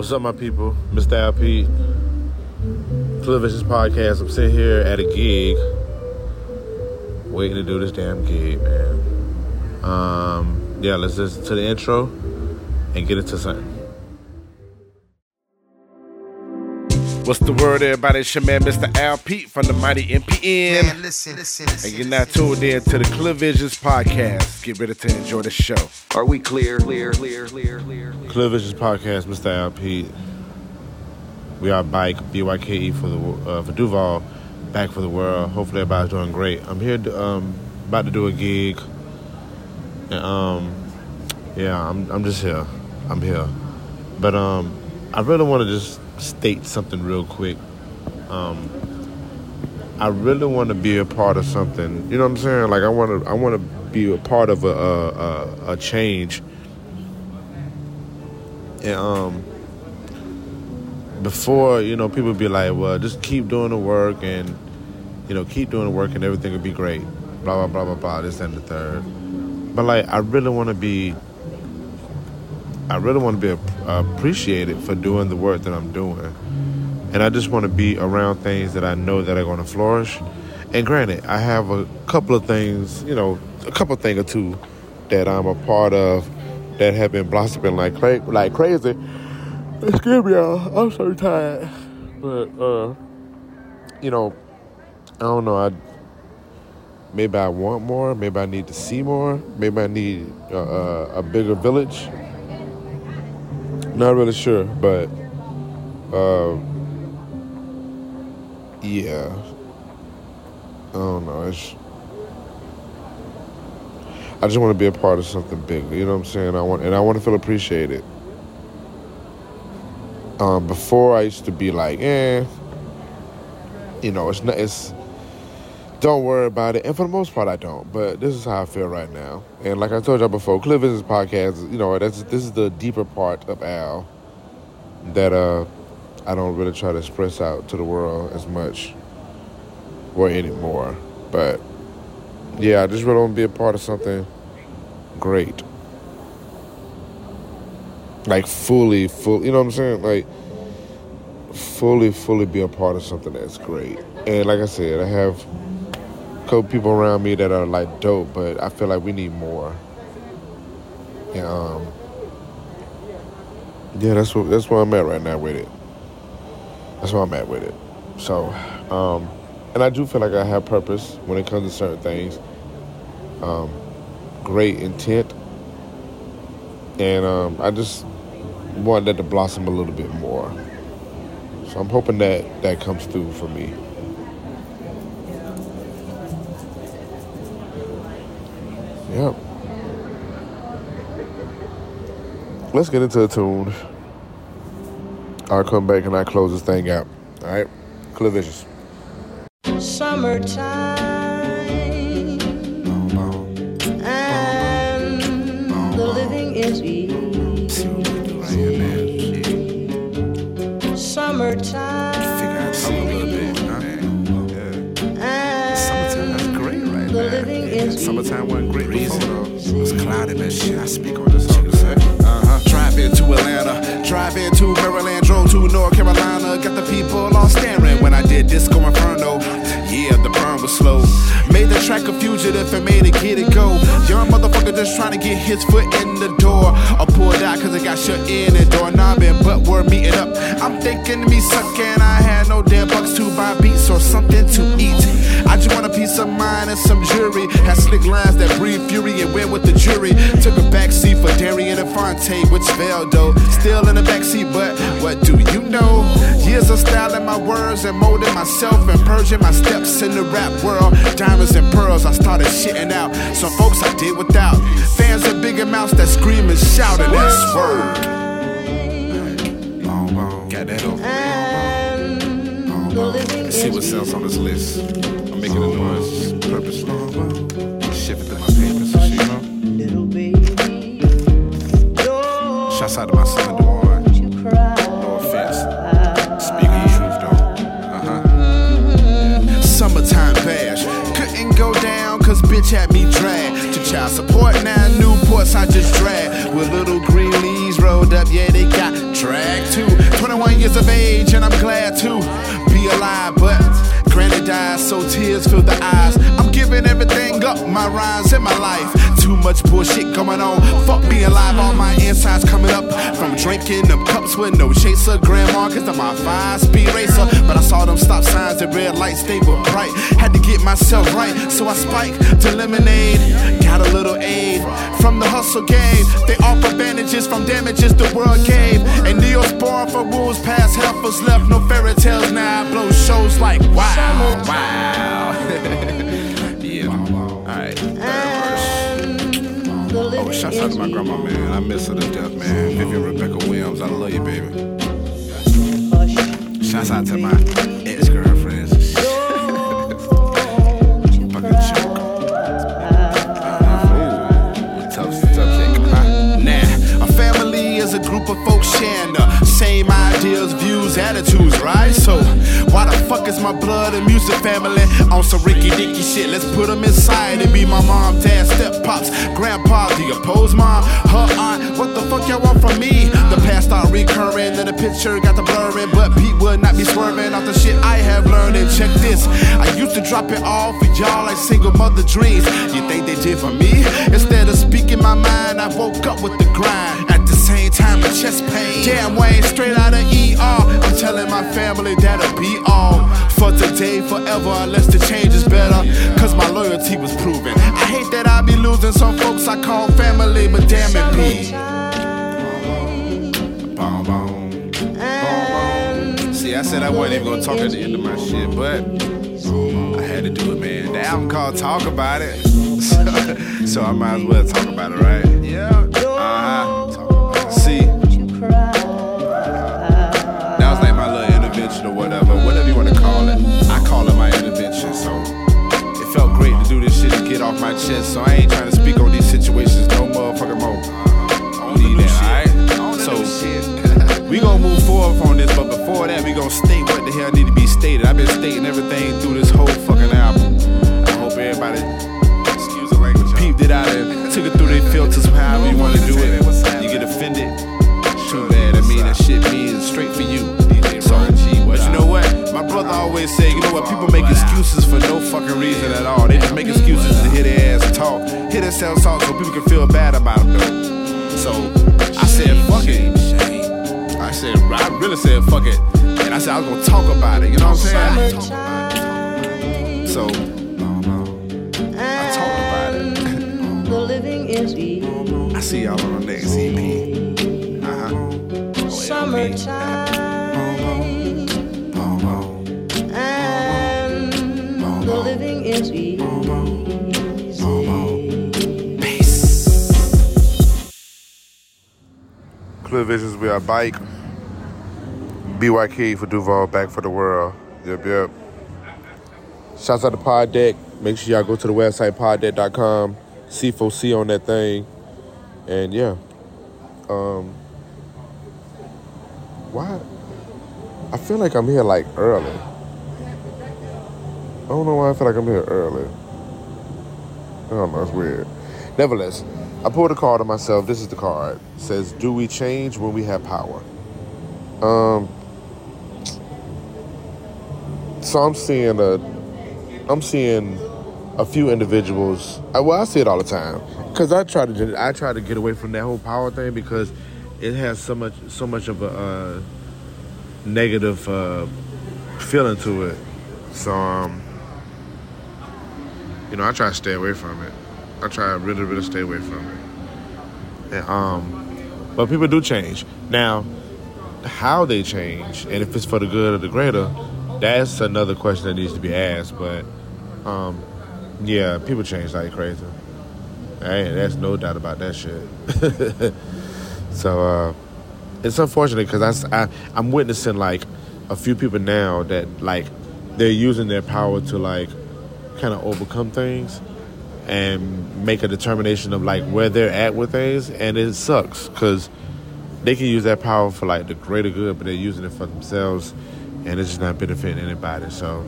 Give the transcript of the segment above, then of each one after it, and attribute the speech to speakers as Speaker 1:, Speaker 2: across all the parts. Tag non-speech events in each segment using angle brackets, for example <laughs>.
Speaker 1: What's up, my people? Mr. Pete, Clear Visions podcast. I'm sitting here at a gig, waiting to do this damn gig, man. Um, yeah, let's listen to the intro and get into something. What's the word, everybody? It's your man, Mr. Al Pete from the Mighty MPN.
Speaker 2: Man, listen, listen, listen.
Speaker 1: and you're now tuned in to the Clear Visions podcast. Get ready to enjoy the show.
Speaker 3: Are we clear? Clear, clear, clear, clear. clear.
Speaker 1: Televisions podcast, Mr. Al Pete. We are bike BYKE for the uh, for Duval, back for the world. Hopefully, everybody's doing great. I'm here, to, um, about to do a gig, and um, yeah, I'm I'm just here. I'm here, but um, I really want to just state something real quick. Um, I really want to be a part of something. You know what I'm saying? Like I want to I want to be a part of a a, a, a change. And um before, you know, people be like, well, just keep doing the work and you know, keep doing the work and everything will be great. Blah blah blah blah blah, this and the third. But like I really want to be I really want to be appreciated for doing the work that I'm doing. And I just want to be around things that I know that are going to flourish. And granted, I have a couple of things, you know, a couple thing or two that I'm a part of that have been blossoming like cra- like crazy. Excuse me, y'all. I'm so tired. But uh, you know, I don't know. I maybe I want more. Maybe I need to see more. Maybe I need uh, uh, a bigger village. Not really sure, but uh, yeah. I don't know. It's, I just want to be a part of something bigger. You know what I'm saying? I want, and I want to feel appreciated. Um, before I used to be like, eh, you know, it's not, it's, don't worry about it. And for the most part, I don't. But this is how I feel right now. And like I told y'all before, Clear Visions Podcast, you know, that's this is the deeper part of Al that uh, I don't really try to express out to the world as much or anymore. But yeah, I just really want to be a part of something great. Like fully, full, you know what I'm saying? Like fully, fully be a part of something that's great. And like I said, I have couple people around me that are like dope, but I feel like we need more. And um, yeah, that's what that's where I'm at right now with it. That's where I'm at with it. So, um, and I do feel like I have purpose when it comes to certain things. Um, great intent, and um, I just want that to blossom a little bit more. So I'm hoping that that comes through for me. Yep. Let's get into a tune. I'll come back and I close this thing out. All right, Clear
Speaker 4: Summertime and the living is easy. Summertime
Speaker 5: Summertime wasn't great before. It was cloudy and shit. I speak on this song. Uh-huh. Drive into Atlanta, drive into Maryland, drove to North Carolina. Got the people all staring when I did Disco Inferno. Yeah, the burn was slow. Made the track a fugitive and made it get it go. Young motherfucker just trying to get his foot in the door. I pulled out cause it got shut in and door knobbing, but we're meeting up. I'm thinking me sucking. I had no damn bucks to buy beats or something to eat. I just want a piece of mind and some jury. Had slick lines that breathe fury and went with the jury. Took a backseat for Darian and Fonte, which failed though. Still in the backseat, but what do you know? Years of styling my words and molding myself and purging my steps in the rap world. Diamonds and pearls, I started shitting out. Some folks I did without. Fans of bigger mouths that scream and shout, and that's word. Got that over.
Speaker 4: And
Speaker 5: Let's see what else on this list. I'm making a noise purposely. Shift through my papers and shit, you know?
Speaker 4: little baby. Don't
Speaker 5: out to my son, Dewan.
Speaker 4: you cry.
Speaker 5: No offense. Speaking the truth, though. Uh-huh. Summertime bash. Couldn't go down, cause bitch had me dragged. To child support now, Newports I just dragged. With little green leaves rolled up, yeah, they got dragged too. 21 years of age, and I'm glad to be alive. But so tears fill the eyes. I'm giving everything up, my rhymes and my life. Too much bullshit going on. Fuck being alive, all my insides coming up from drinking them cups with no chaser. Grandma, cause I'm my five speed racer. But I saw them stop signs and red lights, they were bright. Had to get myself right, so I spiked to lemonade. Got a little aid from the hustle game. They offer bandages from damages the world gave. And Neosporin for rules past heifers left. No fairy tales now. I blow shows like wow, wow. Shouts out to my grandma, man. I miss her to death, man. Vivian Rebecca Williams, I love you, baby. Shouts out to my of folks sharing the same ideas, views, attitudes, right? So, why the fuck is my blood and music family on some Ricky Dicky shit? Let's put them inside and be my mom, dad, step pops, grandpa, the opposed mom, her aunt. What the fuck y'all want from me? The past start recurring, then the picture got the blurring, but Pete would not be swerving off the shit I have learned. And check this, I used to drop it off for y'all like single mother dreams. You think they did for me? Instead of speaking my mind, I woke up with the grind. Same time, a chest pain. Damn Wayne, straight out of ER. I'm telling my family that'll be all for today, forever, unless the change is better. Cause my loyalty was proven. I hate that I be losing some folks I call family, but damn it, be. See, I said I wasn't even gonna talk at the end of my shit, but I had to do it, man. The album called Talk About It. <laughs> So, I might as well talk about it, right? Yeah. Uh-huh. That was like my little intervention or whatever, whatever you wanna call it. I call it my intervention, so it felt great to do this shit and get off my chest. So I ain't trying to speak on these situations no motherfucking more. On the new shit. Alright? <laughs> So we gonna move forward on this, but before that, we gonna state what the hell need to be stated. I've been stating everything through this whole fucking album. I hope everybody Brother always say, you know what? People make excuses for no fucking reason at all. They just make excuses to hear their ass talk, hear themselves talk, so people can feel bad about them. So I said, fuck it. I said, I really said, fuck it. And I said, I was gonna talk about it. You know what I'm saying? So I talked about it.
Speaker 4: The living is easy.
Speaker 5: I see y'all on the next EP. Uh-huh.
Speaker 4: Summertime.
Speaker 1: Visions, we are bike. BYK for Duval, back for the world. Yep, yep. Shouts out to Pod Deck. Make sure y'all go to the website poddeck.com. C4C on that thing. And yeah. Um why I feel like I'm here like early. I don't know why I feel like I'm here early. I don't know, it's weird. Nevertheless, I pulled a card on myself. This is the card. It says, Do we change when we have power? Um so I'm seeing a I'm seeing a few individuals. Well, I see it all the time because I try to I try to get away from that whole power thing because it has so much so much of a uh, negative uh, feeling to it. So um, you know, I try to stay away from it. I try really really stay away from it. And, um, but people do change now. How they change and if it's for the good or the greater, that's another question that needs to be asked. But um, yeah, people change like crazy. Hey, there's no doubt about that shit. <laughs> so uh, it's unfortunate because I, I I'm witnessing like a few people now that like they're using their power to like kind of overcome things and make a determination of like where they're at with things, and it sucks because they can use that power for like the greater good, but they're using it for themselves, and it's just not benefiting anybody. So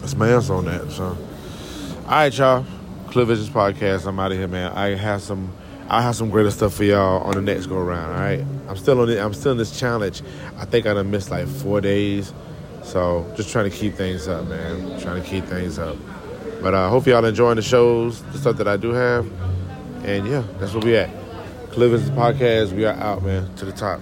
Speaker 1: that's my answer on that. So, all right, y'all. Clear Visions podcast. I'm out of here, man. I have some. I'll have some greater stuff for y'all on the next go round. All right, I'm still on it. I'm still in this challenge. I think I done missed like four days, so just trying to keep things up, man. Trying to keep things up. But I uh, hope y'all enjoying the shows, the stuff that I do have, and yeah, that's where we at. Clear Visions Podcast. We are out, man, to the top.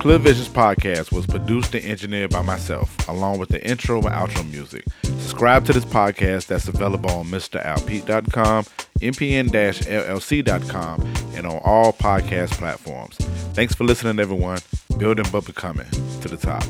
Speaker 1: Clear Visions Podcast was produced and engineered by myself, along with the intro and outro music. Subscribe to this podcast that's available on MrAlpete.com, MPN-LLC.com, and on all podcast platforms. Thanks for listening, everyone. Building but becoming to the top.